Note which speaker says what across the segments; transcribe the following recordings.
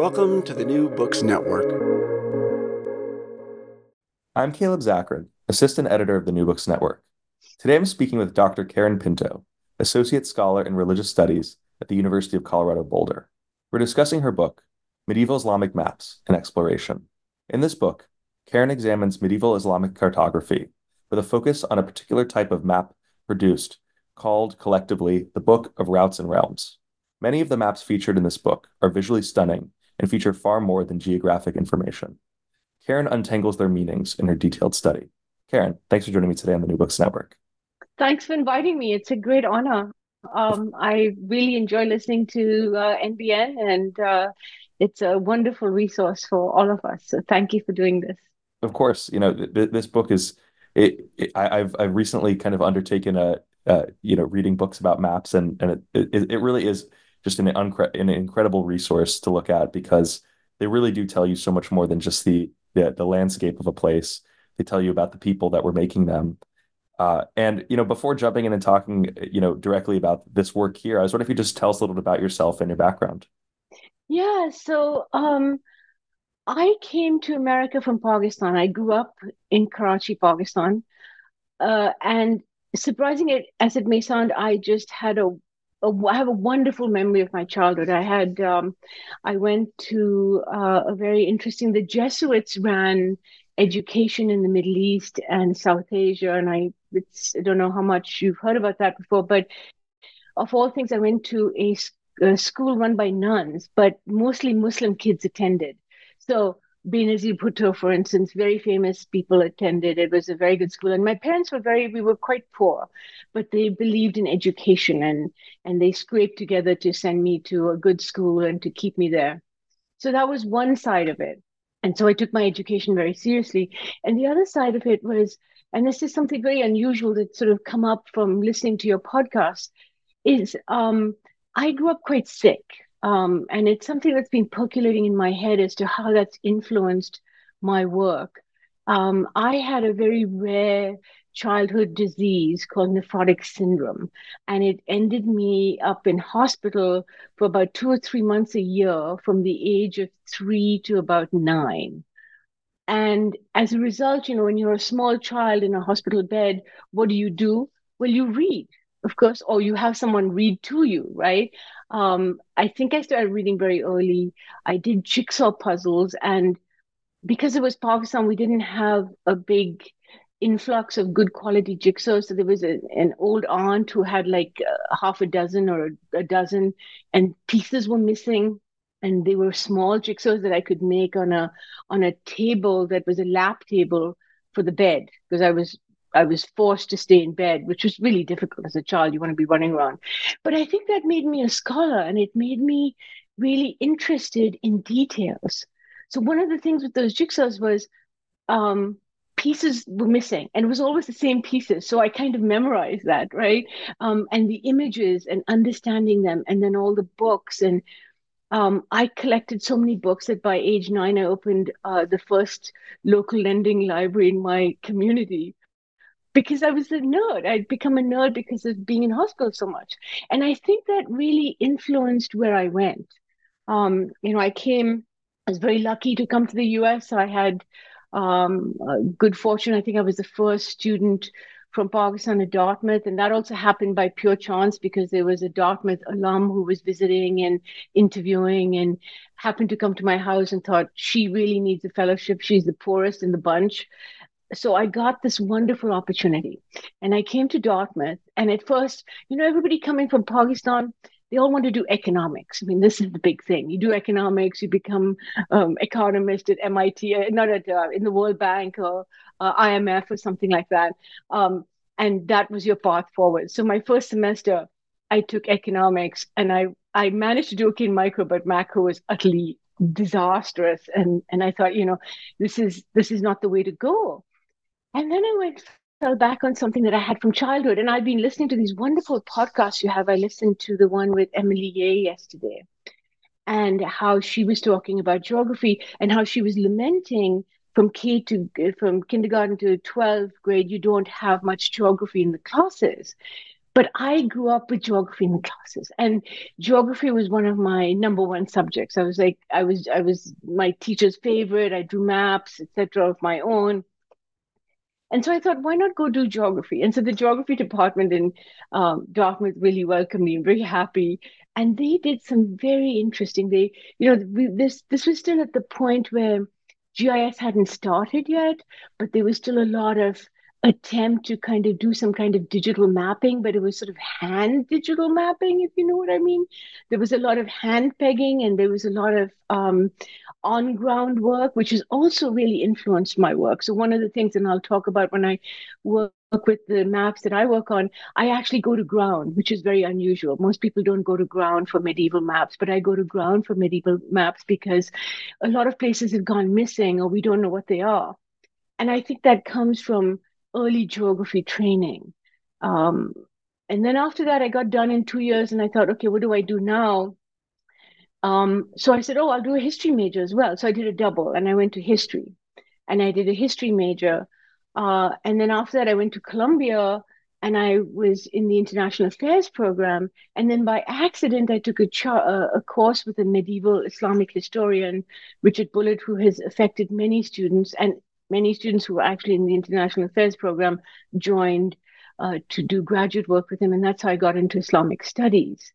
Speaker 1: Welcome to the New Books Network.
Speaker 2: I'm Caleb Zakarin, Assistant Editor of the New Books Network. Today I'm speaking with Dr. Karen Pinto, Associate Scholar in Religious Studies at the University of Colorado Boulder. We're discussing her book, Medieval Islamic Maps and Exploration. In this book, Karen examines medieval Islamic cartography with a focus on a particular type of map produced called collectively the Book of Routes and Realms. Many of the maps featured in this book are visually stunning and feature far more than geographic information. Karen untangles their meanings in her detailed study. Karen, thanks for joining me today on the New Books Network.
Speaker 3: Thanks for inviting me. It's a great honor. Um, I really enjoy listening to uh, NBN, and uh, it's a wonderful resource for all of us. So thank you for doing this.
Speaker 2: Of course, you know th- this book is. It, it, I, have I've recently kind of undertaken a uh, you know reading books about maps, and and it it, it really is just an, uncre- an incredible resource to look at because they really do tell you so much more than just the, the, the landscape of a place. They tell you about the people that were making them. Uh, and you know, before jumping in and talking, you know, directly about this work here, I was wondering if you just tell us a little bit about yourself and your background.
Speaker 3: Yeah, so um, I came to America from Pakistan. I grew up in Karachi, Pakistan, uh, and surprising it as it may sound, I just had a I have a wonderful memory of my childhood. I had, um, I went to uh, a very interesting, the Jesuits ran education in the Middle East and South Asia. And I, I don't know how much you've heard about that before, but of all things, I went to a, a school run by nuns, but mostly Muslim kids attended. So Benazir Bhutto, for instance, very famous people attended. It was a very good school. And my parents were very, we were quite poor, but they believed in education and, and they scraped together to send me to a good school and to keep me there. So that was one side of it. And so I took my education very seriously. And the other side of it was, and this is something very unusual that sort of come up from listening to your podcast, is um, I grew up quite sick. Um, and it's something that's been percolating in my head as to how that's influenced my work. Um, I had a very rare childhood disease called nephrotic syndrome, and it ended me up in hospital for about two or three months a year from the age of three to about nine. And as a result, you know, when you're a small child in a hospital bed, what do you do? Well, you read of course, or you have someone read to you, right? Um, I think I started reading very early. I did jigsaw puzzles, and because it was Pakistan, we didn't have a big influx of good quality jigsaws. So there was a, an old aunt who had like uh, half a dozen or a, dozen, and pieces were missing. And they were small jigsaws that I could make on a on a table that was a lap table for the bed because I was I was forced to stay in bed, which was really difficult as a child. You want to be running around. But I think that made me a scholar and it made me really interested in details. So one of the things with those jigsaws was um, pieces were missing and it was always the same pieces. So I kind of memorized that, right? Um, and the images and understanding them and then all the books and um, I collected so many books that by age nine, I opened uh, the first local lending library in my community because I was a nerd. I'd become a nerd because of being in hospital so much. And I think that really influenced where I went. Um, you know, I came, I was very lucky to come to the US. So I had um, good fortune. I think I was the first student from Pakistan at Dartmouth. And that also happened by pure chance because there was a Dartmouth alum who was visiting and interviewing and happened to come to my house and thought, she really needs a fellowship. She's the poorest in the bunch so I got this wonderful opportunity and I came to Dartmouth. And at first, you know, everybody coming from Pakistan, they all want to do economics. I mean, this is the big thing. You do economics, you become um, economist at MIT, uh, not at uh, in the World Bank or uh, IMF or something like that. Um, and that was your path forward. So my first semester, I took economics, and I I managed to do okay in micro, but macro was utterly disastrous. And and I thought, you know, this is this is not the way to go. And then I went fell back on something that I had from childhood. And I've been listening to these wonderful podcasts you have. I listened to the one with Emily Yeh yesterday and how she was talking about geography and how she was lamenting from K to from kindergarten to 12th grade, you don't have much geography in the classes. but I grew up with geography in the classes, and geography was one of my number one subjects. I was like, I was, I was my teacher's favorite. I drew maps, etc., of my own. And so I thought, why not go do geography? And so the geography department in um, Dartmouth really welcomed me. I'm very happy. And they did some very interesting. They, you know, we, this this was still at the point where GIS hadn't started yet, but there was still a lot of attempt to kind of do some kind of digital mapping, but it was sort of hand digital mapping, if you know what I mean. There was a lot of hand pegging and there was a lot of um, on ground work, which has also really influenced my work. So, one of the things, and I'll talk about when I work with the maps that I work on, I actually go to ground, which is very unusual. Most people don't go to ground for medieval maps, but I go to ground for medieval maps because a lot of places have gone missing or we don't know what they are. And I think that comes from early geography training. Um, and then after that, I got done in two years, and I thought, okay, what do I do now? Um, so I said, oh, I'll do a history major as well. So I did a double, and I went to history, and I did a history major. Uh, and then after that, I went to Columbia, and I was in the international affairs program. And then by accident, I took a, cha- a course with a medieval Islamic historian, Richard Bulliet, who has affected many students and many students who were actually in the international affairs program joined uh, to do graduate work with him. And that's how I got into Islamic studies.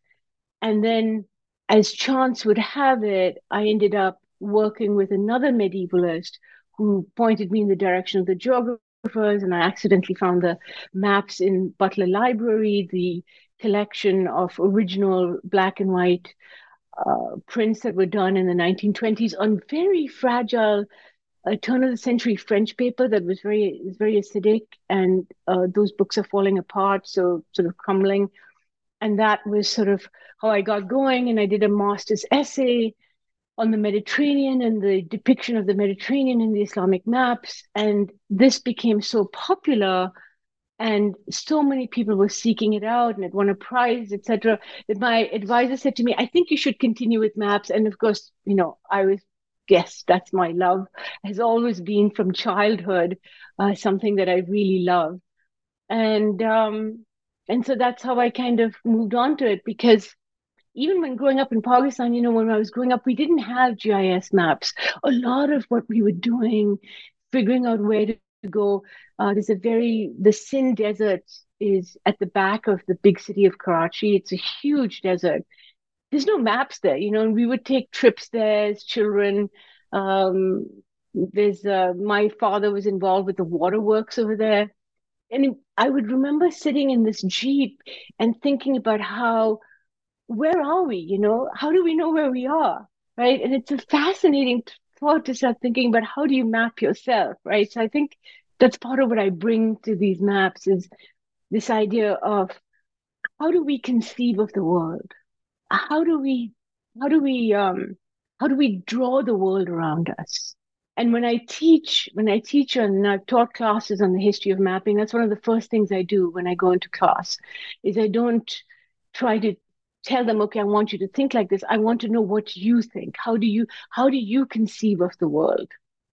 Speaker 3: And then, as chance would have it, I ended up working with another medievalist who pointed me in the direction of the geographers. And I accidentally found the maps in Butler Library, the collection of original black and white uh, prints that were done in the 1920s on very fragile a turn of the century French paper that was very very acidic, and uh, those books are falling apart, so sort of crumbling. And that was sort of how I got going. And I did a master's essay on the Mediterranean and the depiction of the Mediterranean in the Islamic maps. And this became so popular and so many people were seeking it out and it won a prize etc that my advisor said to me i think you should continue with maps and of course you know i was yes, that's my love, has always been from childhood, uh, something that I really love. And um, and so that's how I kind of moved on to it because even when growing up in Pakistan, you know, when I was growing up, we didn't have GIS maps. A lot of what we were doing, figuring out where to go, uh, there's a very, the Sindh desert is at the back of the big city of Karachi. It's a huge desert there's no maps there, you know, and we would take trips there as children. Um, there's uh, my father was involved with the waterworks over there. And I would remember sitting in this Jeep and thinking about how, where are we? You know, how do we know where we are? Right. And it's a fascinating thought to start thinking about how do you map yourself? Right. So I think that's part of what I bring to these maps is this idea of how do we conceive of the world? How do we how do we um how do we draw the world around us? And when i teach when i teach and i've taught classes on the history of mapping that's one of the first things i do when i go into class is i don't try to tell them okay i want you to think like this. I want to know what you think. How do you how do you conceive of the world?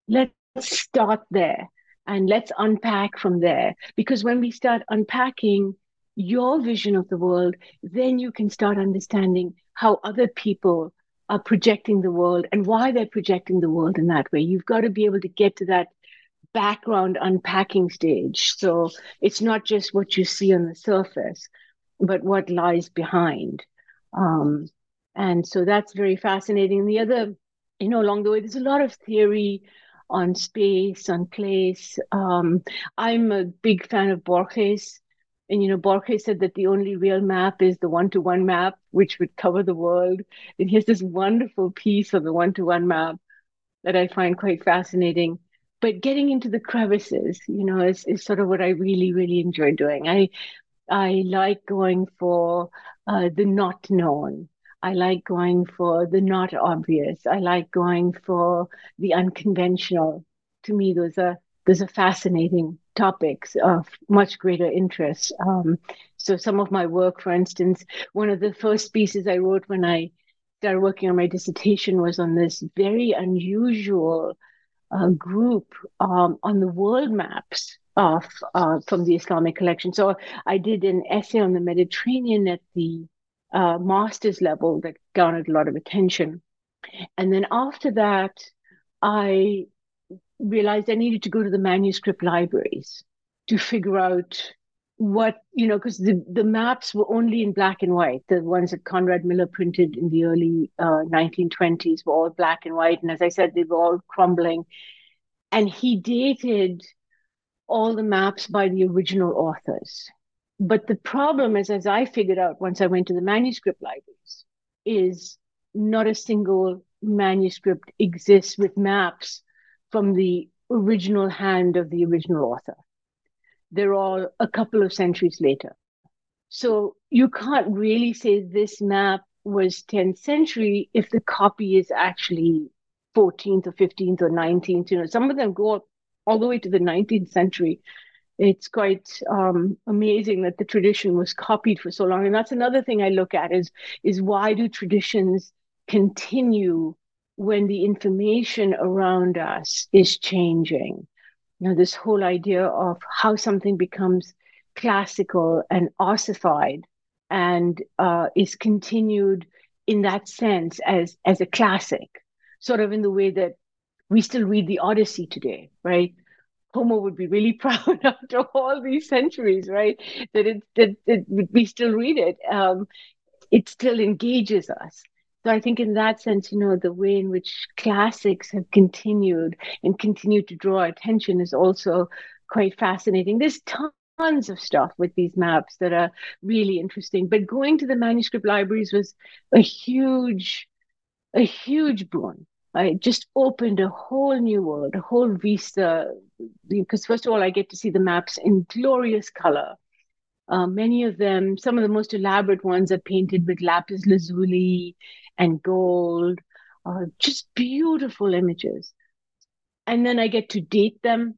Speaker 3: Let's start there and let's unpack from there. Because when we start unpacking your vision of the world, then you can start understanding how other people are projecting the world and why they're projecting the world in that way. You've got to be able to get to that background unpacking stage. So it's not just what you see on the surface, but what lies behind. Um, and so that's very fascinating. The other, you know, along the way, there's a lot of theory on space, on place. Um, I'm a big fan of Borges. And you know, Borges said that the only real map is the one-to-one map, which would cover the world. And here's this wonderful piece of the one-to-one map that I find quite fascinating. But getting into the crevices, you know, is, is sort of what I really, really enjoy doing. I I like going for uh, the not known. I like going for the not obvious. I like going for the unconventional. To me, those are those are fascinating topics of much greater interest. Um, so some of my work, for instance, one of the first pieces I wrote when I started working on my dissertation was on this very unusual uh, group um, on the world maps of uh, from the Islamic collection. So I did an essay on the Mediterranean at the uh, master's level that garnered a lot of attention. And then after that, I realized I needed to go to the manuscript libraries to figure out what you know because the, the maps were only in black and white. The ones that Konrad Miller printed in the early uh, 1920s were all black and white. And as i said they were all crumbling. And he dated all the maps by the original authors. But the problem is as i figured out once i went to the manuscript libraries is not a single manuscript exists with maps from the original hand of the original author they're all a couple of centuries later. So you can't really say this map was 10th century if the copy is actually 14th or 15th or 19th. You know, some of them go all the way to the 19th century. It's quite um, amazing that the tradition was copied for so long. And that's another thing I look at is, is why do traditions continue when the information around us is changing? you know, this whole idea of how something becomes classical and ossified and uh, is continued in that sense as as a classic, sort of in the way that we still read the Odyssey today, right? Homer would be really proud after all these centuries, right? That it that, that we still read it. Um, it still engages us. So I think in that sense, you know, the way in which classics have continued and continue to draw attention is also quite fascinating. There's tons of stuff with these maps that are really interesting. But going to the manuscript libraries was a huge, a huge boon. I just opened a whole new world, a whole vista. Because first of all, I get to see the maps in glorious color. Uh, many of them, some of the most elaborate ones, are painted with lapis lazuli and gold, uh, just beautiful images. And then I get to date them.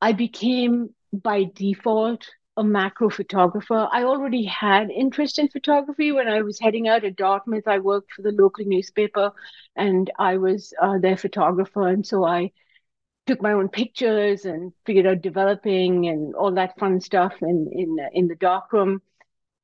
Speaker 3: I became by default a macro photographer. I already had interest in photography when I was heading out at Dartmouth. I worked for the local newspaper and I was uh, their photographer. And so I took my own pictures and figured out developing and all that fun stuff in in in the darkroom.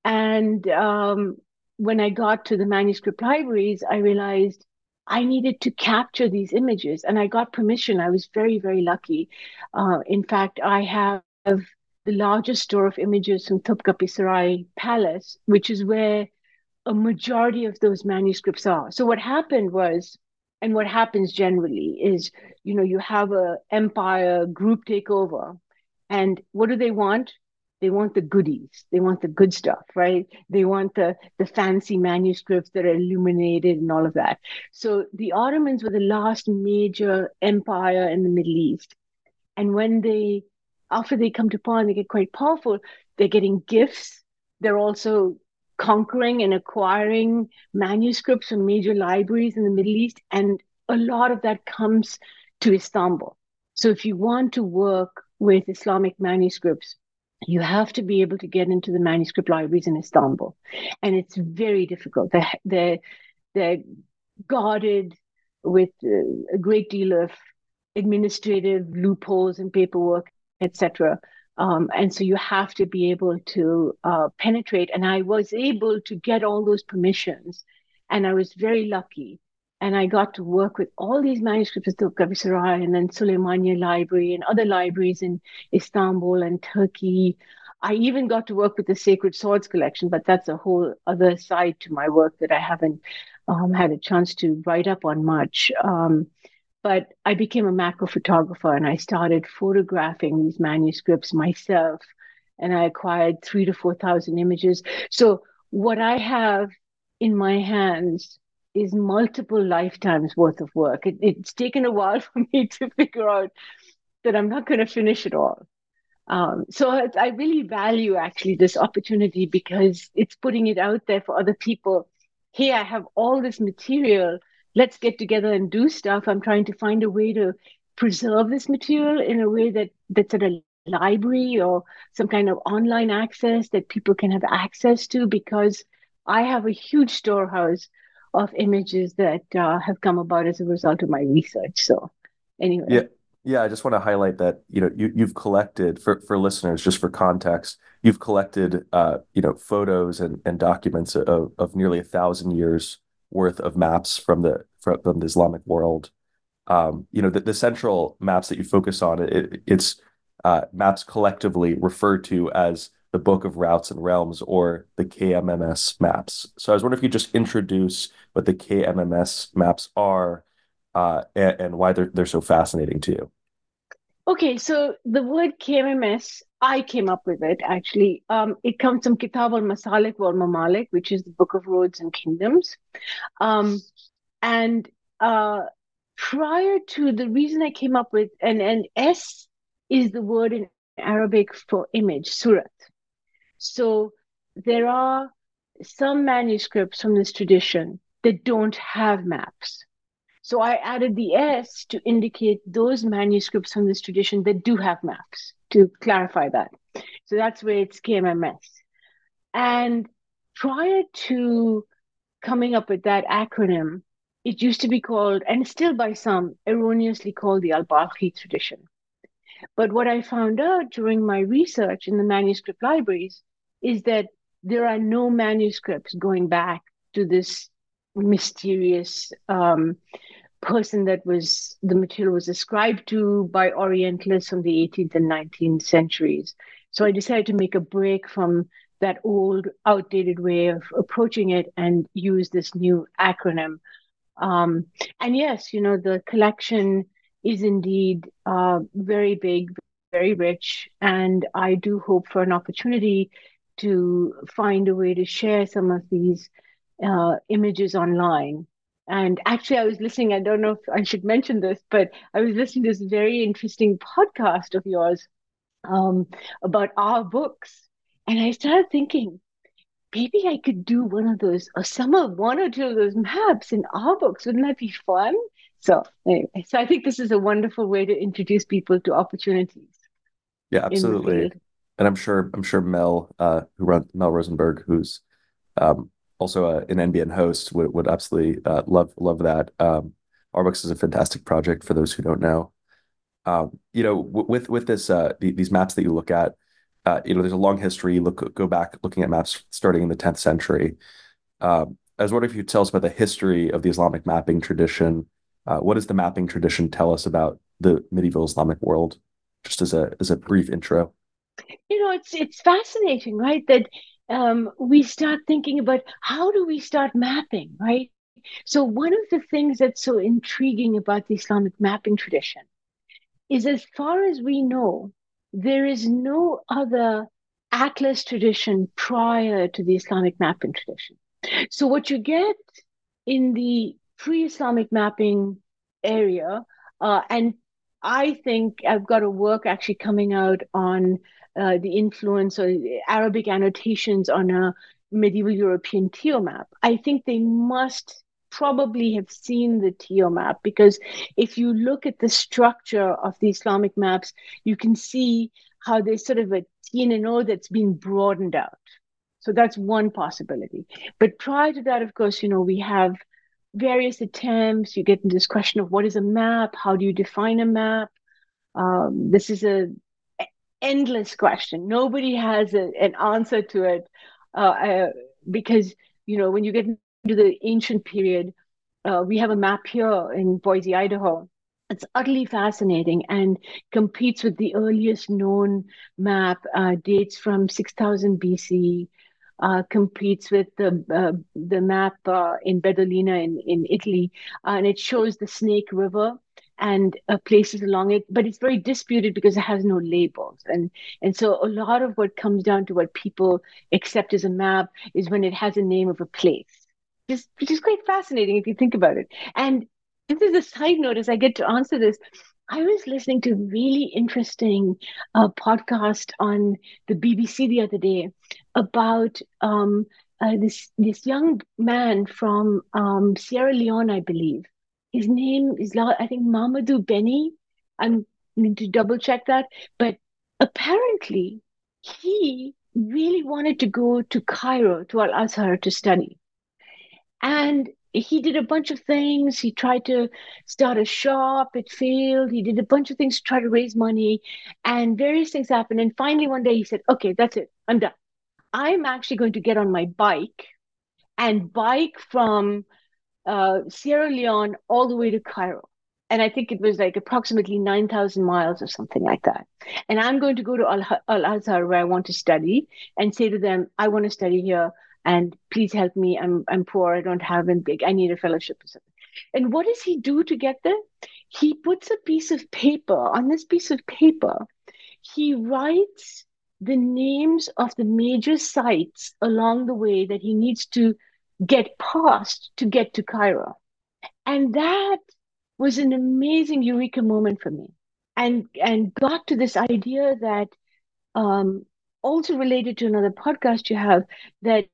Speaker 3: And um, when I got to the manuscript libraries, I realized I needed to capture these images, and I got permission. I was very, very lucky. Uh, in fact, I have the largest store of images from Sarai Palace, which is where a majority of those manuscripts are. So what happened was, and what happens generally is, you know, you have a empire group takeover, and what do they want? They want the goodies. They want the good stuff right? They want the the fancy manuscripts that are illuminated and all of that. So the ottomans were the last major empire in the middle east. And when they after they come to power and they get quite powerful they're getting gifts. They're also conquering and acquiring manuscripts from major libraries in the middle east. And a lot of that comes to istanbul. So if you want to work with islamic manuscripts you have to be able to get into the manuscript libraries in Istanbul. And it's very difficult. They're, they're, they're guarded with uh, a great deal of administrative loopholes and paperwork, etc. Um, and so you have to be able to uh, penetrate. And I was able to get all those permissions. And I was very lucky and I got to work with all these manuscripts at Topkapi Sarai and then Suleymaniye Library and other libraries in Istanbul and Turkey. I even got to work with the Sacred Swords collection, but that's a whole other side to my work that I haven't um, had a chance to write up on much. Um, but I became a macro photographer and I started photographing these manuscripts myself. And I acquired three to 4,000 images. So what I have in my hands is multiple lifetimes worth of work. It, it's taken a while for me to figure out that I'm not going to finish it all. Um, so I, I really value actually this opportunity because it's putting it out there for other people. Hey, I have all this material. Let's get together and do stuff. I'm trying to find a way to preserve this material in a way that that's at a library or some kind of online access that people can have access to because I have a huge storehouse of images that uh, have come about as a result of my research. So, anyway.
Speaker 2: Yeah. Yeah, I just want to highlight that, you know, you, you've collected for, for listeners, just for context, you've collected, uh, you know, photos and, and documents of, of nearly a thousand years worth of maps from the from, the Islamic world. Um, you know, the, the central maps that you focus on, it, it's uh, maps collectively referred to as the Book of Routes and Realms or the KMMS maps. So I was wondering if you could just introduce what the KMMS maps are uh, and, and, why they're they're so fascinating to you.
Speaker 3: Okay, so the word KMMS, I came up with it actually. Um, it comes from Kitab al Masalik wal Mamalik, which is the Book of Roads and Kingdoms. Um, and uh, prior to the reason I came up with, and, and S is the word in Arabic for image, surat. So there are some manuscripts from this tradition that don't have maps. So I added the S to indicate those manuscripts from this tradition that do have maps to clarify that. So that's where it's KMMS. And prior to coming up with that acronym, it used to be called, and still by some, erroneously called the Al Balkhi tradition. But what I found out during my research in the manuscript libraries is that there are no manuscripts going back to this mysterious um, person that was the material was ascribed to by Orientalists from the 18th and 19th centuries. So I decided to make a break from that old, outdated way of approaching it and use this new acronym. Um, and yes, you know, the collection is indeed uh, very big, very rich, and I do hope for an opportunity to find a way to share some of these uh, images online. And actually, I was listening, I don't know if I should mention this, but I was listening to this very interesting podcast of yours um, about our books. And I started thinking, maybe I could do one of those, or some of one or two of those maps in our books. Wouldn't that be fun? So, anyway, so I think this is a wonderful way to introduce people to opportunities.
Speaker 2: Yeah, absolutely and I'm sure I'm sure Mel, uh, who runs Mel Rosenberg, who's um, also a, an NBN host, would would absolutely uh, love love that. Um, Our is a fantastic project for those who don't know. Um, you know, w- with with this uh, the, these maps that you look at, uh, you know, there's a long history. Look go back looking at maps starting in the 10th century. Um, I was wondering if you tell us about the history of the Islamic mapping tradition. Uh, what does the mapping tradition tell us about the medieval Islamic world? Just as a as a brief intro
Speaker 3: you know it's it's fascinating right that um, we start thinking about how do we start mapping right? So one of the things that's so intriguing about the islamic mapping tradition is as far as we know there is no other atlas tradition prior to the islamic mapping tradition. So what you get in the pre-islamic mapping area uh, and I think I've got a work actually coming out on uh, the influence of Arabic annotations on a medieval European T-O map. I think they must probably have seen the T-O map because if you look at the structure of the Islamic maps, you can see how there's sort of a T and an O that's been broadened out. So that's one possibility. But prior to that, of course, you know, we have various attempts. You get into this question of what is a map? How do you define a map? Um, this is a endless question. Nobody has a, an answer to it uh, uh, because you know when you get into the ancient period, uh, we have a map here in Boise, Idaho. It's utterly fascinating and competes with the earliest known map, uh, dates from 6000 BC, competes with the uh, the map uh, in Bedolina in in Italy, uh, and it shows the Snake River and uh, places along it, but it's very disputed because it has no labels, and and so a lot of what comes down to what people accept as a map is when it has a name of a place, just which is quite fascinating if you think about it. And this is a side note as I get to answer this. I was listening to a really interesting uh, podcast on the BBC the other day about um, uh, this this young man from um, Sierra Leone, I believe. His name is I think Mamadou Benny. I'm need to double check that, but apparently he really wanted to go to Cairo to Al Azhar to study, and he did a bunch of things. He tried to start a shop, it failed. He did a bunch of things to try to raise money, and various things happened. And finally, one day he said, Okay, that's it, I'm done. I'm actually going to get on my bike and bike from uh, Sierra Leone all the way to Cairo. And I think it was like approximately 9,000 miles or something like that. And I'm going to go to Al Azhar where I want to study and say to them, I want to study here and please help me. I'm, I'm poor. I don't have a big, I need a fellowship or something. And what does he do to get there? He puts a piece of paper on this piece of paper. He writes the names of the major sites along the way that he needs to get past to get to Cairo. And that was an amazing eureka moment for me. And and got to this idea that um, also related to another podcast you have that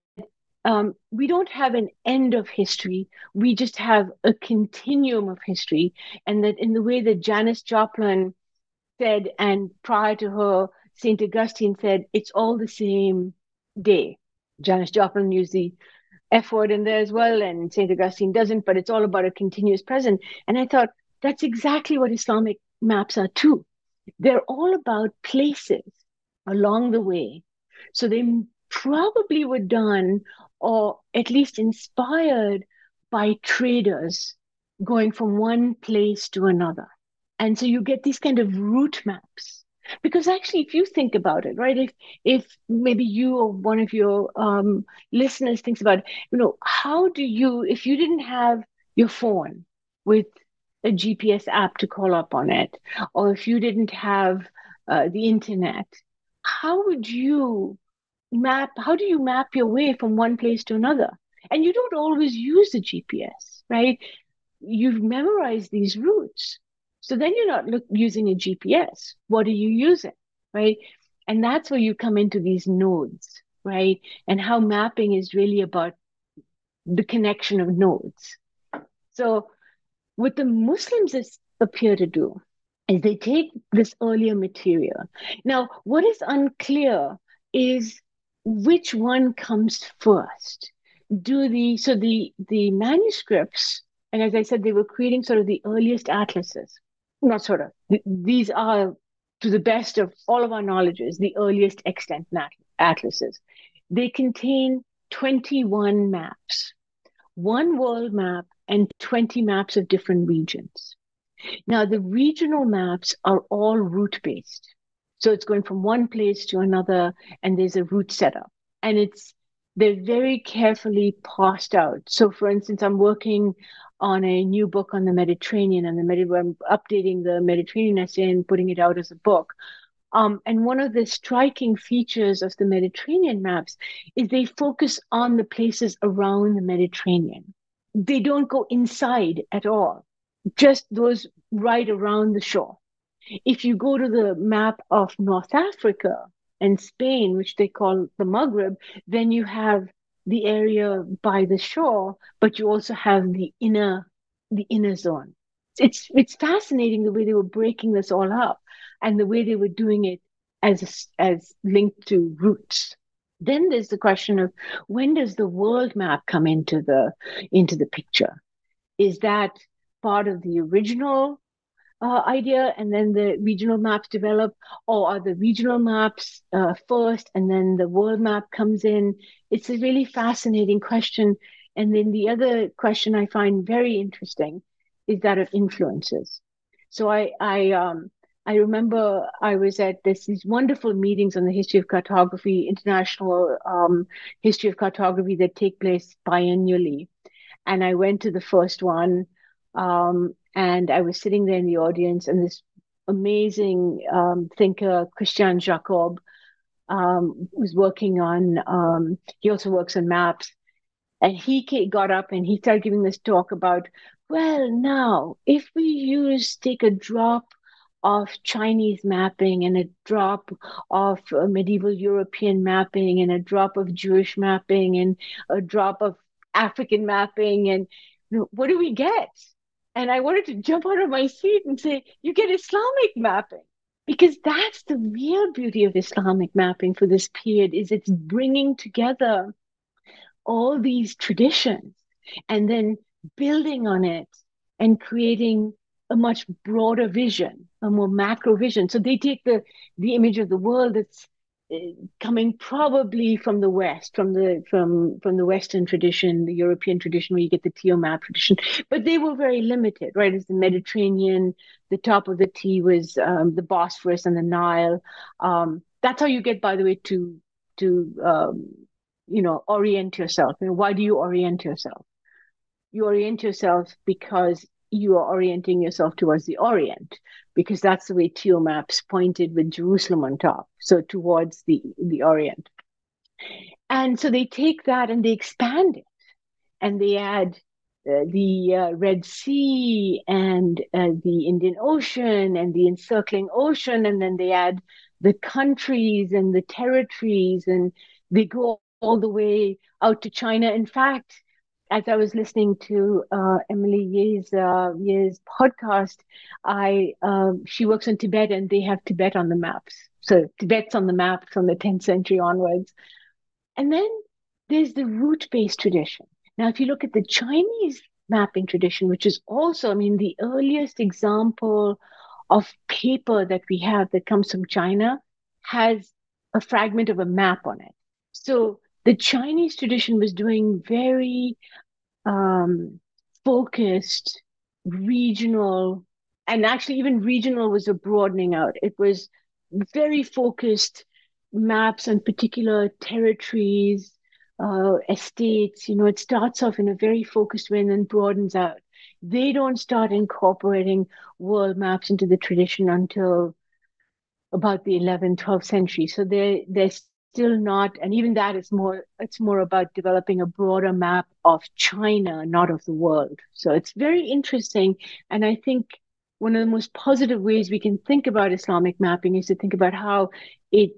Speaker 3: um, we don't have an end of history. We just have a continuum of history. And that in the way that Janis Joplin said, and prior to her, St. Augustine said, it's all the same day. Janis Joplin used the F word in there as well, and St. Augustine doesn't, but it's all about a continuous present. And I thought that's exactly what Islamic maps are too. They're all about places along the way. So they probably were done or at least inspired by traders going from one place to another. And so you get these kind of route maps because actually if you think about it right if if maybe you or one of your um, listeners thinks about you know how do you if you didn't have your phone with a gps app to call up on it or if you didn't have uh, the internet how would you map how do you map your way from one place to another and you don't always use the gps right you've memorized these routes so then you're not look, using a GPS. What are you using? Right. And that's where you come into these nodes, right? And how mapping is really about the connection of nodes. So what the Muslims appear to do is they take this earlier material. Now, what is unclear is which one comes first. Do the so the the manuscripts, and as I said, they were creating sort of the earliest atlases not sort of, these are, to the best of all of our knowledges, the earliest extant atlases. They contain 21 maps, one world map, and 20 maps of different regions. Now, the regional maps are all route based. So it's going from one place to another, and there's a route setup. And it's they're very carefully parsed out. So, for instance, I'm working on a new book on the Mediterranean and the Medi- I'm updating the Mediterranean essay and putting it out as a book. Um, and one of the striking features of the Mediterranean maps is they focus on the places around the Mediterranean. They don't go inside at all, just those right around the shore. If you go to the map of North Africa and Spain, which they call the Maghreb, then you have the area by the shore, but you also have the inner the inner zone. It's it's fascinating the way they were breaking this all up and the way they were doing it as as linked to routes. Then there's the question of when does the world map come into the into the picture? Is that part of the original uh, idea and then the regional maps develop or are the regional maps uh, first and then the world map comes in. It's a really fascinating question. And then the other question i find very interesting is that of influences. So i i um I remember I was at this these wonderful meetings on the history of cartography, international um, history of cartography that take place biennially, and I went to the first one, um, and I was sitting there in the audience, and this amazing um, thinker, Christian Jacob, um, was working on, um, he also works on maps. And he got up and he started giving this talk about, well, now, if we use, take a drop of Chinese mapping and a drop of uh, medieval European mapping and a drop of Jewish mapping and a drop of African mapping, and you know, what do we get? And I wanted to jump out of my seat and say, you get Islamic mapping. Because that's the real beauty of Islamic mapping for this period is it's bringing together all these traditions and then building on it and creating a much broader vision, a more macro vision. So they take the the image of the world that's coming probably from the West, from the from from the Western tradition, the European tradition, where you get the T-O map tradition. But they were very limited, right? It's the Mediterranean. The top of the T was um, the Bosphorus and the Nile. Um, that's how you get, by the way, to to um, you know orient yourself. Why do you orient yourself? You orient yourself because you are orienting yourself towards the Orient because that's the way T-O maps pointed with Jerusalem on top, so towards the, the Orient. And so they take that and they expand it and they add uh, the uh, Red Sea and uh, the Indian Ocean and the encircling ocean, and then they add the countries and the territories, and they go all the way out to China. In fact, as I was listening to uh, Emily Yeh's uh, Yeh's podcast, I um, she works in Tibet and they have Tibet on the maps. So Tibet's on the map from the 10th century onwards. And then there's the route-based tradition. Now, if you look at the Chinese mapping tradition, which is also, I mean, the earliest example of paper that we have that comes from China has a fragment of a map on it. So the Chinese tradition was doing very um, focused, regional, and actually even regional was a broadening out. It was very focused maps on particular territories, uh, estates. You know, it starts off in a very focused way and then broadens out. They don't start incorporating world maps into the tradition until about the 11th, 12th century. So they they're still not and even that is more it's more about developing a broader map of china not of the world. So it's very interesting and i think one of the most positive ways we can think about islamic mapping is to think about how it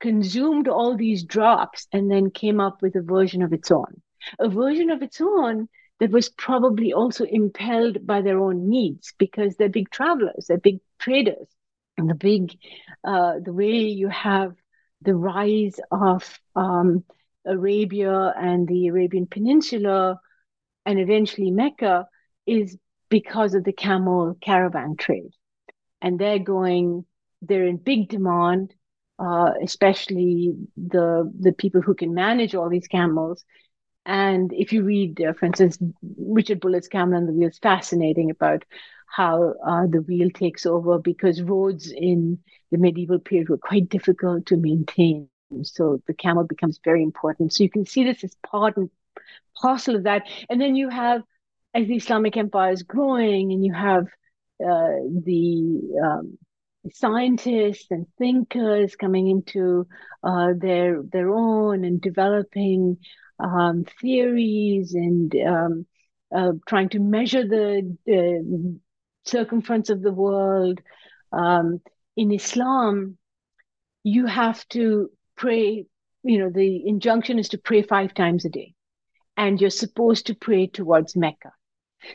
Speaker 3: consumed all these drops and then came up with a version of its own. A version of its own that was probably also impelled by their own needs because they're big travelers they're big traders and the big uh, the way you have the rise of um, Arabia and the Arabian Peninsula and eventually Mecca is because of the camel caravan trade. And they're going, they're in big demand, uh, especially the, the people who can manage all these camels. And if you read, uh, for instance, Richard Bulliet's Camel on the Wheel is fascinating about how uh, the wheel takes over because roads in the medieval period were quite difficult to maintain. So the camel becomes very important. So you can see this as part and parcel of that. And then you have, as the Islamic Empire is growing, and you have uh, the um, scientists and thinkers coming into uh, their their own and developing um, theories and um, uh, trying to measure the, circumference of the world. Um, in Islam, you have to pray, you know, the injunction is to pray five times a day, and you're supposed to pray towards Mecca.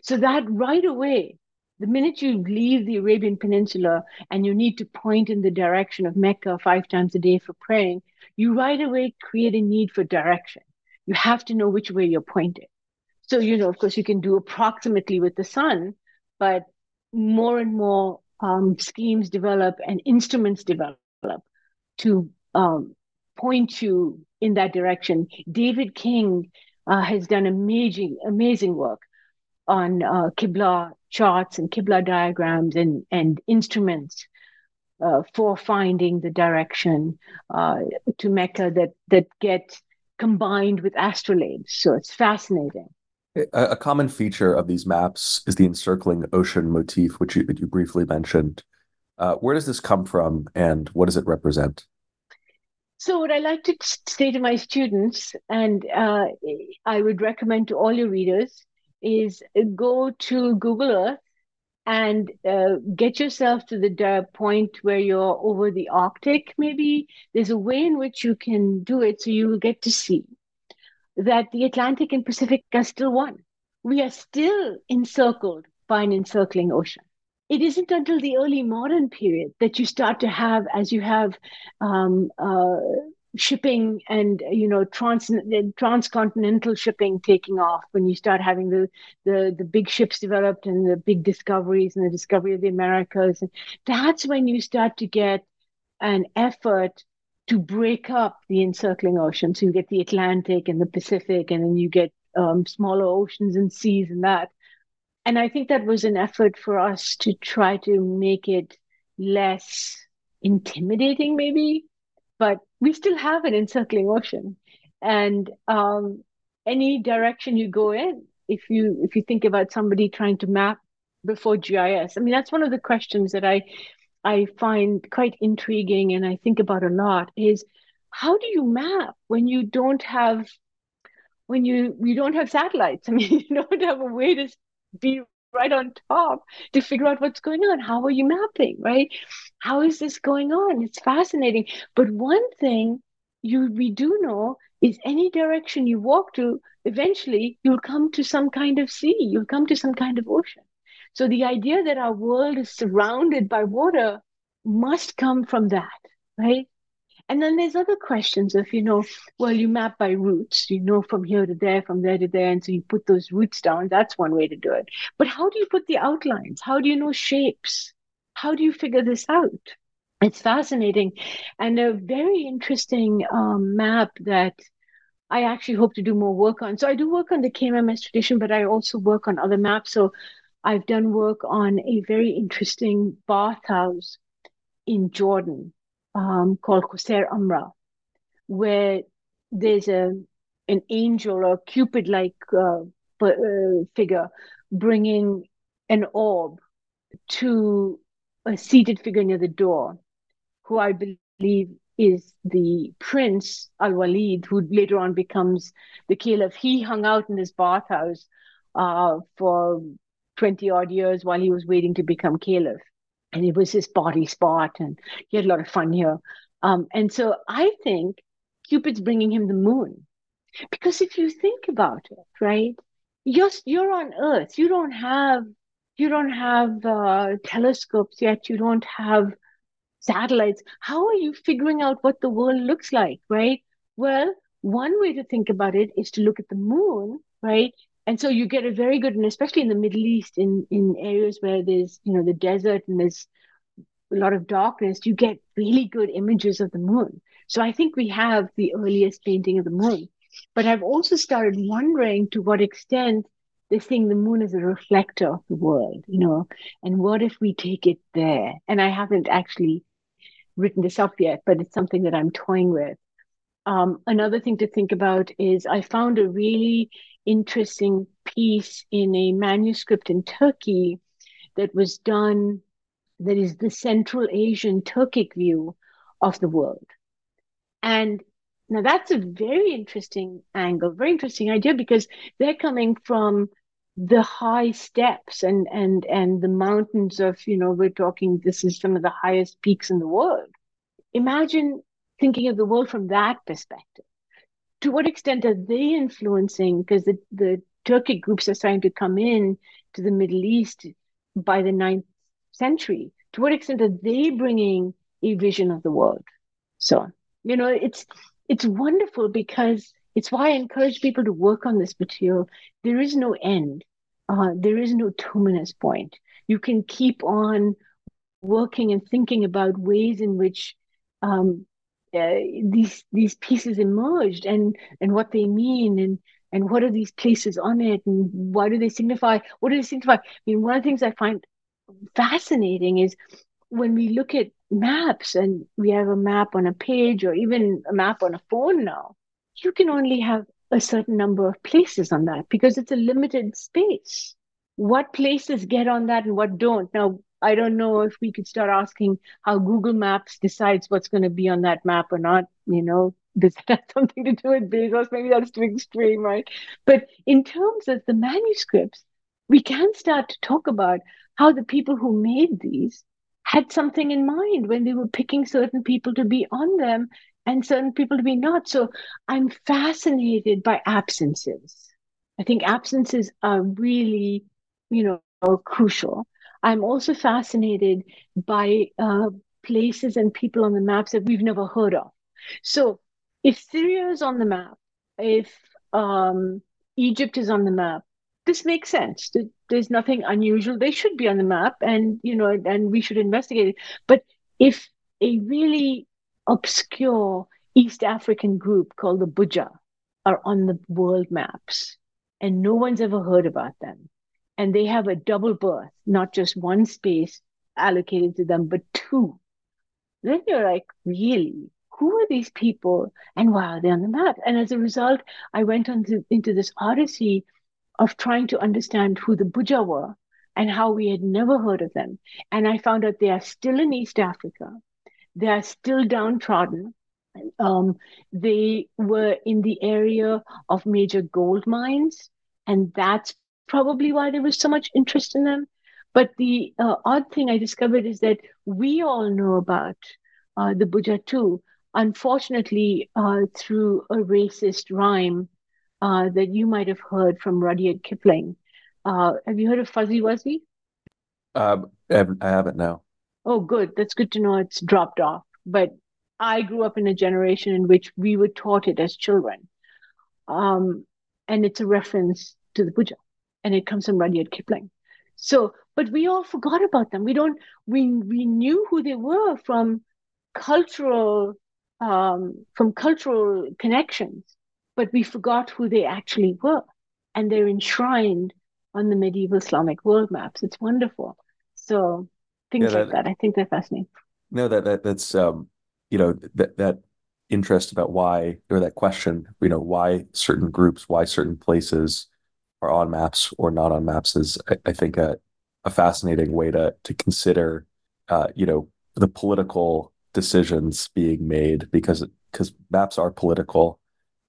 Speaker 3: So that right away, the minute you leave the Arabian Peninsula and you need to point in the direction of Mecca five times a day for praying, you right away create a need for direction. You have to know which way you're pointing. So, you know, of course, you can do approximately with the sun, but more and more um, schemes develop and instruments develop to um, point you in that direction. David King uh, has done amazing, amazing work on uh, Qibla charts and Qibla diagrams and, and instruments uh, for finding the direction uh, to Mecca that, that get combined with astrolabes. So it's fascinating.
Speaker 2: A, common feature of these maps is the encircling ocean motif, which you, you briefly mentioned. Uh, where does this come from and what does it represent?
Speaker 3: So, what I like to say to my students, and uh, I would recommend to all your readers, is go to Google Earth and uh, get yourself to the point where you're over the Arctic, maybe. There's a way in which you can do it so you will get to see that the Atlantic and Pacific are still one. We are still encircled by an encircling ocean. It isn't until the early modern period that you start to have, as you have um, uh, shipping and you know trans transcontinental shipping taking off when you start having the the the big ships developed and the big discoveries and the discovery of the Americas and that's when you start to get an effort to break up the encircling ocean. So you get the Atlantic and the Pacific, and then you get um, smaller oceans and seas and that. And I think that was an effort for us to try to make it less intimidating, maybe, but we still have an encircling ocean. And um, any direction you go in, if you if you think about somebody trying to map before GIS, I mean that's one of the questions that I I find quite intriguing and I think about a lot is how do you map when you don't have when you you don't have satellites? I mean, you don't have a way to be right on top to figure out what's going on. How are you mapping, right? How is this going on? It's fascinating. But one thing you we do know is any direction you walk to, eventually you'll come to some kind of sea, you'll come to some kind of ocean. So the idea that our world is surrounded by water must come from that, right? And then there's other questions of, you know, well, you map by routes, you know, from here to there, from there to there. And so you put those routes down. That's one way to do it. But how do you put the outlines? How do you know shapes? How do you figure this out? It's fascinating and a very interesting um, map that I actually hope to do more work on. So I do work on the KMMS tradition, but I also work on other maps. So I've done work on a very interesting bathhouse in Jordan um, called Qusair Amra, where there's a an angel or Cupid like uh, uh, figure bringing an orb to a seated figure near the door, who I believe is the prince Al Walid, who later on becomes the caliph. He hung out in this bathhouse uh, for 20 odd years while he was waiting to become caliph. And it was his body spot and he had a lot of fun here. Um, and so i think cupid's bringing him the moon. Because if you think about it right you're you're on earth. You don't have you don't have uh, telescopes yet. You don't have satellites. How are you figuring out what the world looks like right? Well one way to think about it is to look at the moon right and so you get a very good and especially in the middle east in in areas where there's you know the desert and there's a lot of darkness you get really good images of the moon. So i think we have the earliest painting of the moon. But i've also started wondering to what extent they're seeing the moon as a reflector of the world you know and what if we take it there? And i haven't actually written this up yet but it's something that i'm toying with. Um, another thing to think about is I found a really interesting piece in a manuscript in Turkey that was done that is the Central Asian Turkic view of the world. And now that's a very interesting angle, very interesting idea because they're coming from the high steppes and and and the mountains of you know we're talking this is some of the highest peaks in the world imagine thinking of the world from that perspective to what extent are they influencing? Because the, the Turkic groups are starting to come in to the Middle East by the ninth century. To what extent are they bringing a vision of the world? So, you know, it's it's wonderful because it's why I encourage people to work on this material. There is no end. Uh, there is no terminus point. You can keep on working and thinking about ways in which um, uh, these these pieces emerged and and what they mean and and what are these places on it and why do they signify what do they signify? I mean one of the things i find fascinating is when we look at maps and we have a map on a page or even a map on a phone now you can only have a certain number of places on that because it's a limited space. What places get on that and what don't? Now I don't know if we could start asking how Google Maps decides what's going to be on that map or not. You know, does that have something to do with Bezos? Maybe that's too extreme, right? But in terms of the manuscripts, we can start to talk about how the people who made these had something in mind when they were picking certain people to be on them and certain people to be not. So I'm fascinated by absences. I think absences are really, you know, crucial. I'm also fascinated by uh, places and people on the maps that we've never heard of. So if Syria is on the map, if um, Egypt is on the map, this makes sense. There's nothing unusual. They should be on the map, and you know, and we should investigate it. But if a really obscure East African group called the Buja are on the world maps, and no one's ever heard about them, and they have a double berth, not just one space allocated to them, but two. Then you're like, really? Who are these people, and why are they on the map? And as a result, I went on to, into this odyssey of trying to understand who the Buja were and how we had never heard of them. And I found out they are still in East Africa. They are still downtrodden. Um, they were in the area of major gold mines, and that's probably why there was so much interest in them. But the uh, odd thing I discovered is that we all know about uh, the Buja too, unfortunately, uh, through a racist rhyme uh, that you might have heard from Rudyard Kipling. Uh, have you heard of Fuzzy Wuzzy?
Speaker 2: Um, I haven't, now.
Speaker 3: Oh, good. That's good to know it's dropped off. But I grew up in a generation in which we were taught it as children. Um, and it's a reference to the Buja, and it comes from Rudyard Kipling. So, but we all forgot about them. We don't. We we knew who they were from cultural um, from cultural connections, but we forgot who they actually were. And they're enshrined on the medieval Islamic world maps. It's wonderful. So things yeah, that, like that, I think they're fascinating.
Speaker 2: No, that, that that's um, you know, that that interest about why or that question, you know, why certain groups, why certain places are on maps or not on maps is I, I think a, a fascinating way to to consider uh, you know, the political decisions being made because because maps are political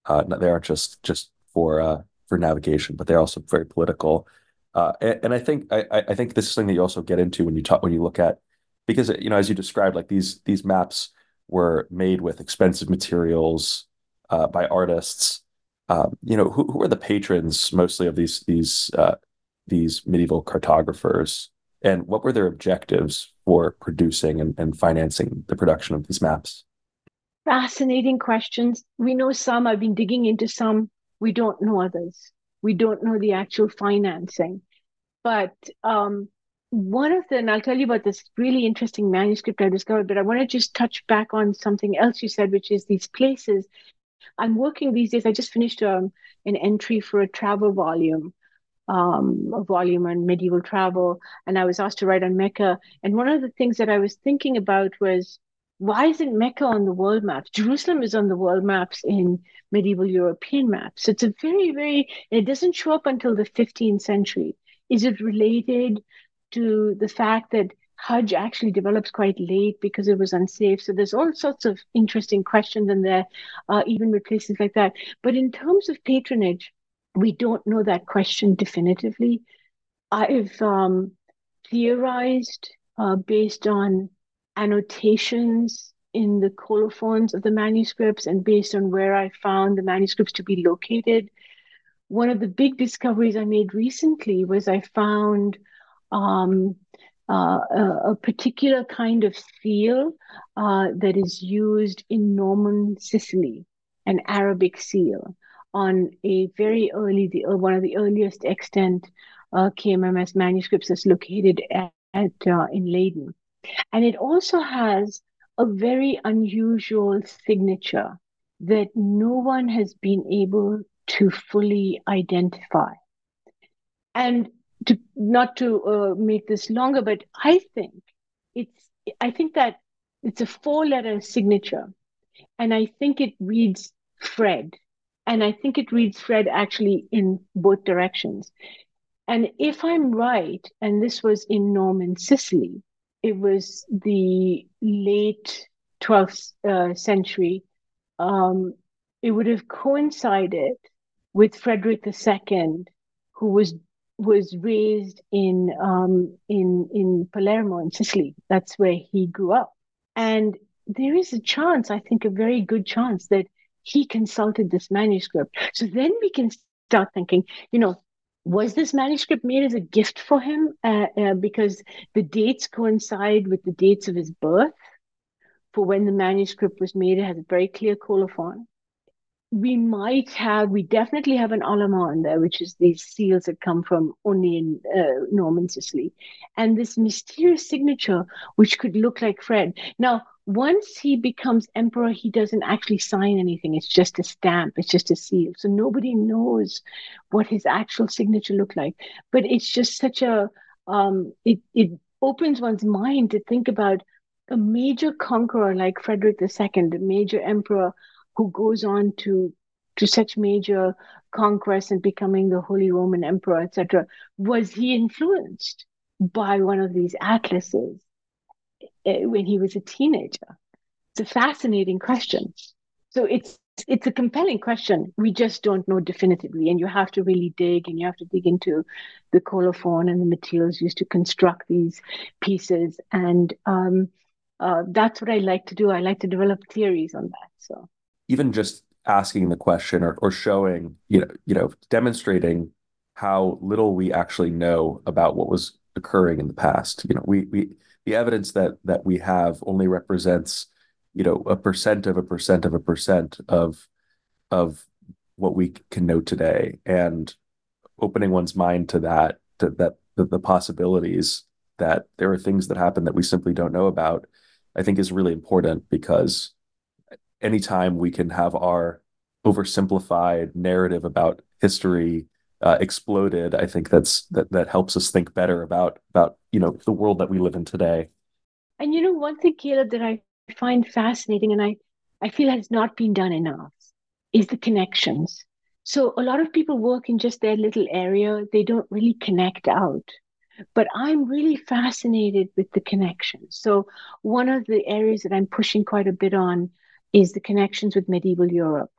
Speaker 2: uh, they aren't just just for uh, for navigation, but they're also very political. Uh, and, and, I think I, I think this is something that you also get into when you talk when you look at because you know as you described, like these these maps were made with expensive materials uh, by artists. Um, you know who who are the patrons mostly of these these uh, these medieval cartographers, and what were their objectives for producing and, and financing the production of these maps?
Speaker 3: fascinating questions. We know some, I've been digging into some, we don't know others. We don't know the actual financing. But um, one of the, and I'll tell you about this really interesting manuscript I discovered, but I want to just touch back on something else you said, which is these places. I'm working these days, I just finished um, an entry for a travel volume. Um, a volume on medieval travel, and I was asked to write on Mecca. And one of the things that I was thinking about was why isn't Mecca on the world maps? Jerusalem is on the world maps in medieval European maps. So it's a very, very, it doesn't show up until the 15th century. Is it related to the fact that Hajj actually develops quite late because it was unsafe? So there's all sorts of interesting questions in there, uh, even with places like that. But in terms of patronage, we don't know that question definitively. I've um, theorized uh, based on annotations in the colophons of the manuscripts and based on where I found the manuscripts to be located. One of the big discoveries I made recently was I found um, uh, a, a, particular kind of seal uh, that is used in Norman Sicily, an Arabic seal, on a very early, the, uh, one of the earliest extant uh, KMMS manuscripts that's located at, at uh, in Leiden. And it also has a very unusual signature that no one has been able to fully identify. And to not to uh, make this longer, but I think it's I think that it's a four-letter signature, and I think it reads Fred, and I think it reads Fred actually in both directions. And if I'm right, and this was in Norman Sicily, it was the late 12th uh, century, um, it would have coincided with Frederick II, who was was raised in um, in in Palermo in Sicily. That's where he grew up, and there is a chance, I think, a very good chance that he consulted this manuscript. So then we can start thinking, you know, was this manuscript made as a gift for him uh, uh, because the dates coincide with the dates of his birth for when the manuscript was made it has a very clear colophon we might have, we definitely have an Alama in there, which is these seals that come from only in uh, Norman Sicily, and this mysterious signature, which could look like Fred. Now, once he becomes emperor, he doesn't actually sign anything. It's just a stamp. It's just a seal. So nobody knows what his actual signature looked like. But it's just such a um, it it opens one's mind to think about a major conqueror like Frederick II, a major emperor who goes on to to such major conquests and becoming the Holy Roman Emperor, etc. Was he influenced by one of these atlases eh, when he was a teenager? It's a fascinating question. So it's it's a compelling question. We just don't know definitively, and you have to really dig, and you have to dig into the colophon and the materials used to construct these pieces. And um, uh, that's what I like to do. I like to develop theories on that. So
Speaker 2: even just asking the question or, or showing, you know, you know, demonstrating how little we actually know about what was occurring in the past. You know, we we the evidence that that we have only represents, you know, a percent of a percent of a percent of of what we can know today. And opening one's mind to that, to that the, the possibilities that there are things that happen that we simply don't know about, I think is really important because anytime we can have our oversimplified narrative about history uh, exploded, I think that's that that helps us think better about about you know the world that we live in today.
Speaker 3: And you know one thing, Caleb, that I find fascinating, and I I feel has not been done enough, is the connections. So a lot of people work in just their little area; they don't really connect out. But I'm really fascinated with the connections. So one of the areas that I'm pushing quite a bit on is the connections with medieval Europe.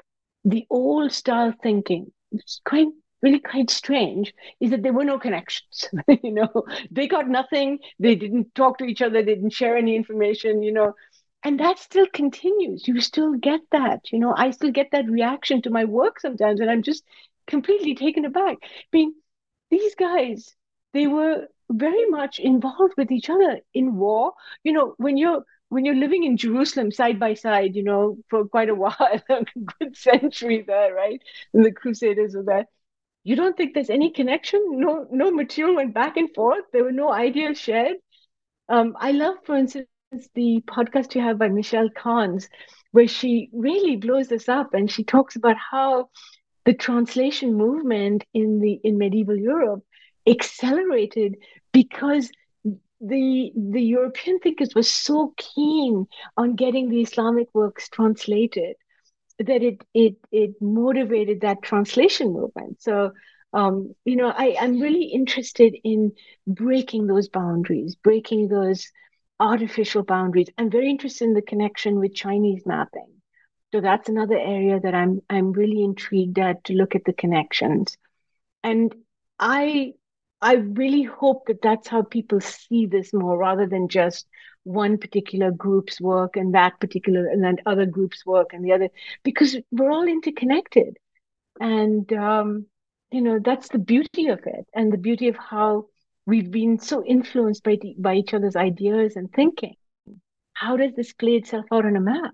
Speaker 3: The old style thinking, it's quite really quite strange, is that there were no connections. you know, they got nothing, they didn't talk to each other, they didn't share any information, you know. And that still continues. You still get that. You know, I still get that reaction to my work sometimes, and I'm just completely taken aback. I mean, these guys, they were very much involved with each other in war. You know, when you're when you're living in Jerusalem side by side, you know, for quite a while, a good century there, right? And the Crusaders were there. You don't think there's any connection? No, no material went back and forth. There were no ideas shared. Um, I love, for instance, the podcast you have by Michelle Karnes, where she really blows this up and she talks about how the translation movement in the in medieval Europe accelerated because the the European thinkers were so keen on getting the Islamic works translated that it it it motivated that translation movement. So um, you know, I, I'm really interested in breaking those boundaries, breaking those artificial boundaries. I'm very interested in the connection with Chinese mapping. So that's another area that I'm I'm really intrigued at to look at the connections. And I I really hope that that's how people see this more rather than just one particular group's work and that particular and then other groups' work and the other, because we're all interconnected. And, um, you know, that's the beauty of it and the beauty of how we've been so influenced by, the, by each other's ideas and thinking. How does this play itself out on a map?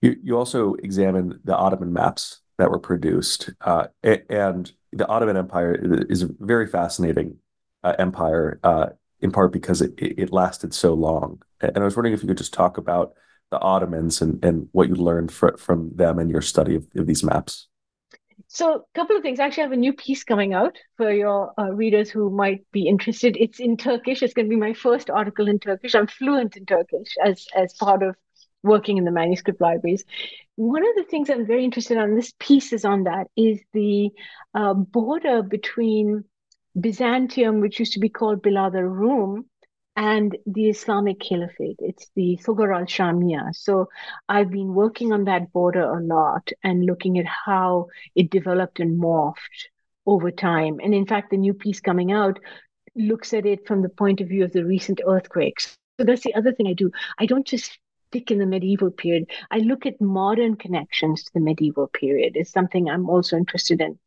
Speaker 2: You, you also examined the Ottoman maps that were produced, uh, and the Ottoman Empire is very fascinating uh, empire, uh, in part because it, it lasted so long. And I was wondering if you could just talk about the Ottomans and, and what you learned fr- from them in your study of, of these maps.
Speaker 3: So, a couple of things. Actually, I have a new piece coming out for your uh, readers who might be interested. It's in Turkish. It's going to be my first article in Turkish. I'm fluent in Turkish as as part of working in the manuscript libraries. One of the things I'm very interested in, this piece is on that, is the uh, border between Byzantium, which used to be called Bilad al-Rum, and the Islamic Caliphate. It's the Thughur al Shamia. So I've been working on that border a lot and looking at how it developed and morphed over time. And in fact, the new piece coming out looks at it from the point of view of the recent earthquakes. So that's the other thing I do. I don't just stick in the medieval period. I look at modern connections to the medieval period. It's something I'm also interested in.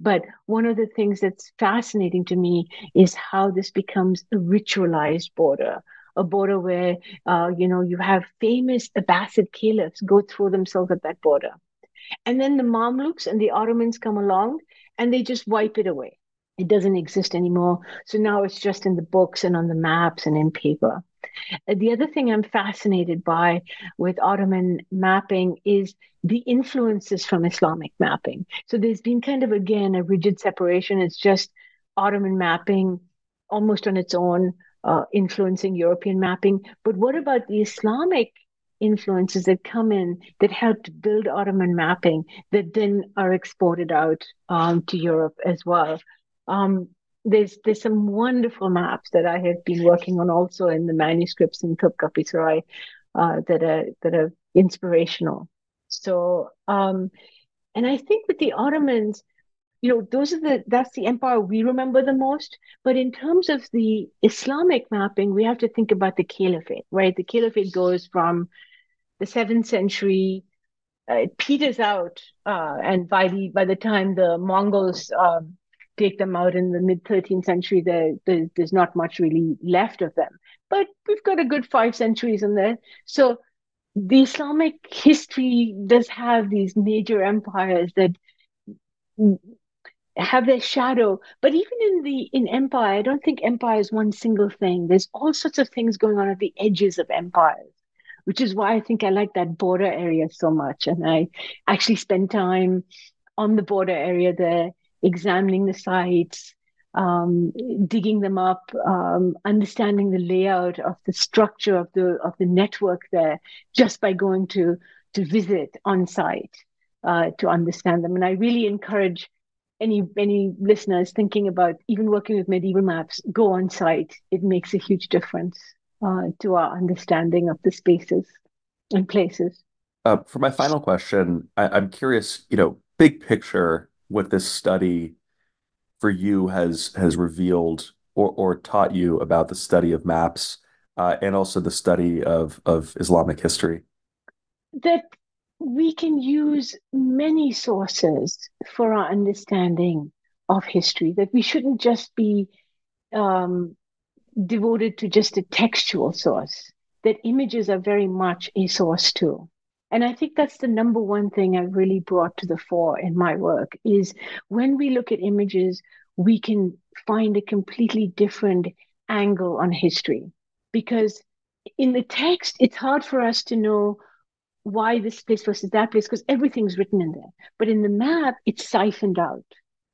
Speaker 3: But one of the things that's fascinating to me is how this becomes a ritualized border, a border where, uh, you know, you have famous Abbasid caliphs go through themselves at that border. And then the Mamluks and the Ottomans come along and they just wipe it away. It doesn't exist anymore. So now it's just in the books and on the maps and in paper. The other thing I'm fascinated by with Ottoman mapping is the influences from Islamic mapping. So there's been kind of, again, a rigid separation. It's just Ottoman mapping almost on its own, uh, influencing European mapping. But what about the Islamic influences that come in that helped build Ottoman mapping that then are exported out um, to Europe as well? Um, there's there's some wonderful maps that I have been working on also in the manuscripts in Topkapi Sarai uh, that are that are inspirational. So um, and I think with the Ottomans, you know, those are the that's the empire we remember the most. But in terms of the Islamic mapping, we have to think about the caliphate, right? The caliphate goes from the seventh century. Uh, it peters out, uh, and by the by the time the Mongols um, take them out in the mid 13th century, there, there, there's not much really left of them. But we've got a good five centuries in there. So the Islamic history does have these major empires that have their shadow but even in the in empire i don't think empire is one single thing there's all sorts of things going on at the edges of empires which is why i think i like that border area so much and i actually spend time on the border area there examining the sites um, digging them up um, understanding the layout of the structure of the of the network there just by going to to visit on site uh, to understand them and i really encourage any any listeners thinking about even working with medieval maps, go on site. It makes a huge difference uh, to our understanding of the spaces and places.
Speaker 2: Uh, for my final question, I, I'm curious, you know, big picture, what this study for you has has revealed or or taught you about the study of maps uh, and also the study of of Islamic history.
Speaker 3: That we can use many sources for our understanding of history, that we shouldn't just be um, devoted to just a textual source, that images are very much a source too. And I think that's the number one thing I've really brought to the fore in my work is when we look at images, we can find a completely different angle on history. Because in the text, it's hard for us to know why this place versus that place because everything's written in there. But in the map, it's siphoned out.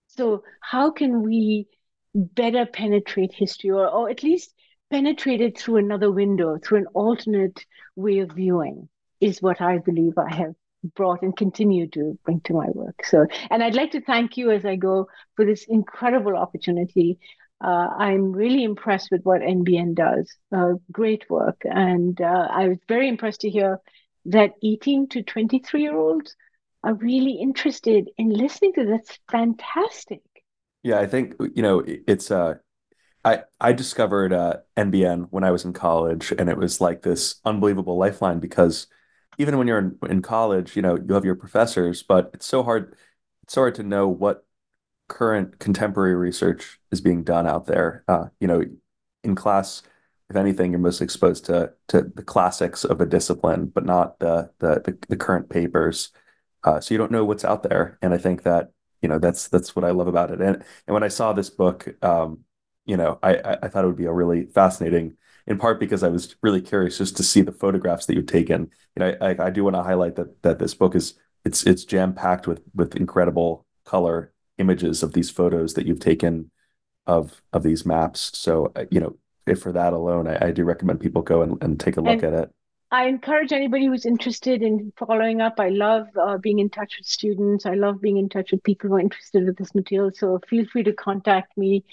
Speaker 3: So how can we better penetrate history or, or at least penetrate it through another window, through an alternate way of viewing is what I believe I have brought and continue to bring to my work. So, and I'd like to thank you as I go for this incredible opportunity. Uh, I'm really impressed with what NBN does. Uh, great work. And uh, I was very impressed to hear that 18 to 23 year olds are really interested in listening to that's fantastic
Speaker 2: yeah i think you know it's uh i i discovered uh nbn when i was in college and it was like this unbelievable lifeline because even when you're in, in college you know you have your professors but it's so hard it's so hard to know what current contemporary research is being done out there uh you know in class if anything, you're most exposed to to the classics of a discipline, but not the the the, the current papers. Uh, so you don't know what's out there, and I think that you know that's that's what I love about it. And and when I saw this book, um, you know, I I thought it would be a really fascinating. In part because I was really curious just to see the photographs that you've taken. You know, I, I do want to highlight that that this book is it's it's jam packed with with incredible color images of these photos that you've taken of of these maps. So uh, you know, if for that alone, I, I do recommend people go and, and take a look and at it.
Speaker 3: I encourage anybody who's interested in following up. I love uh, being in touch with students. I love being in touch with people who are interested with this material. So feel free to contact me.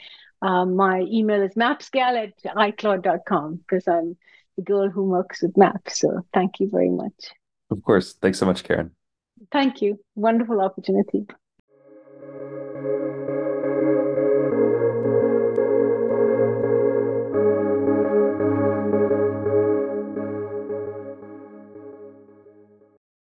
Speaker 3: Um, my email is mapsgal at icloud.com because I'm the girl who works with maps. So thank you very much.
Speaker 2: Of course. Thanks so much, Karen.
Speaker 3: Thank you. Wonderful opportunity.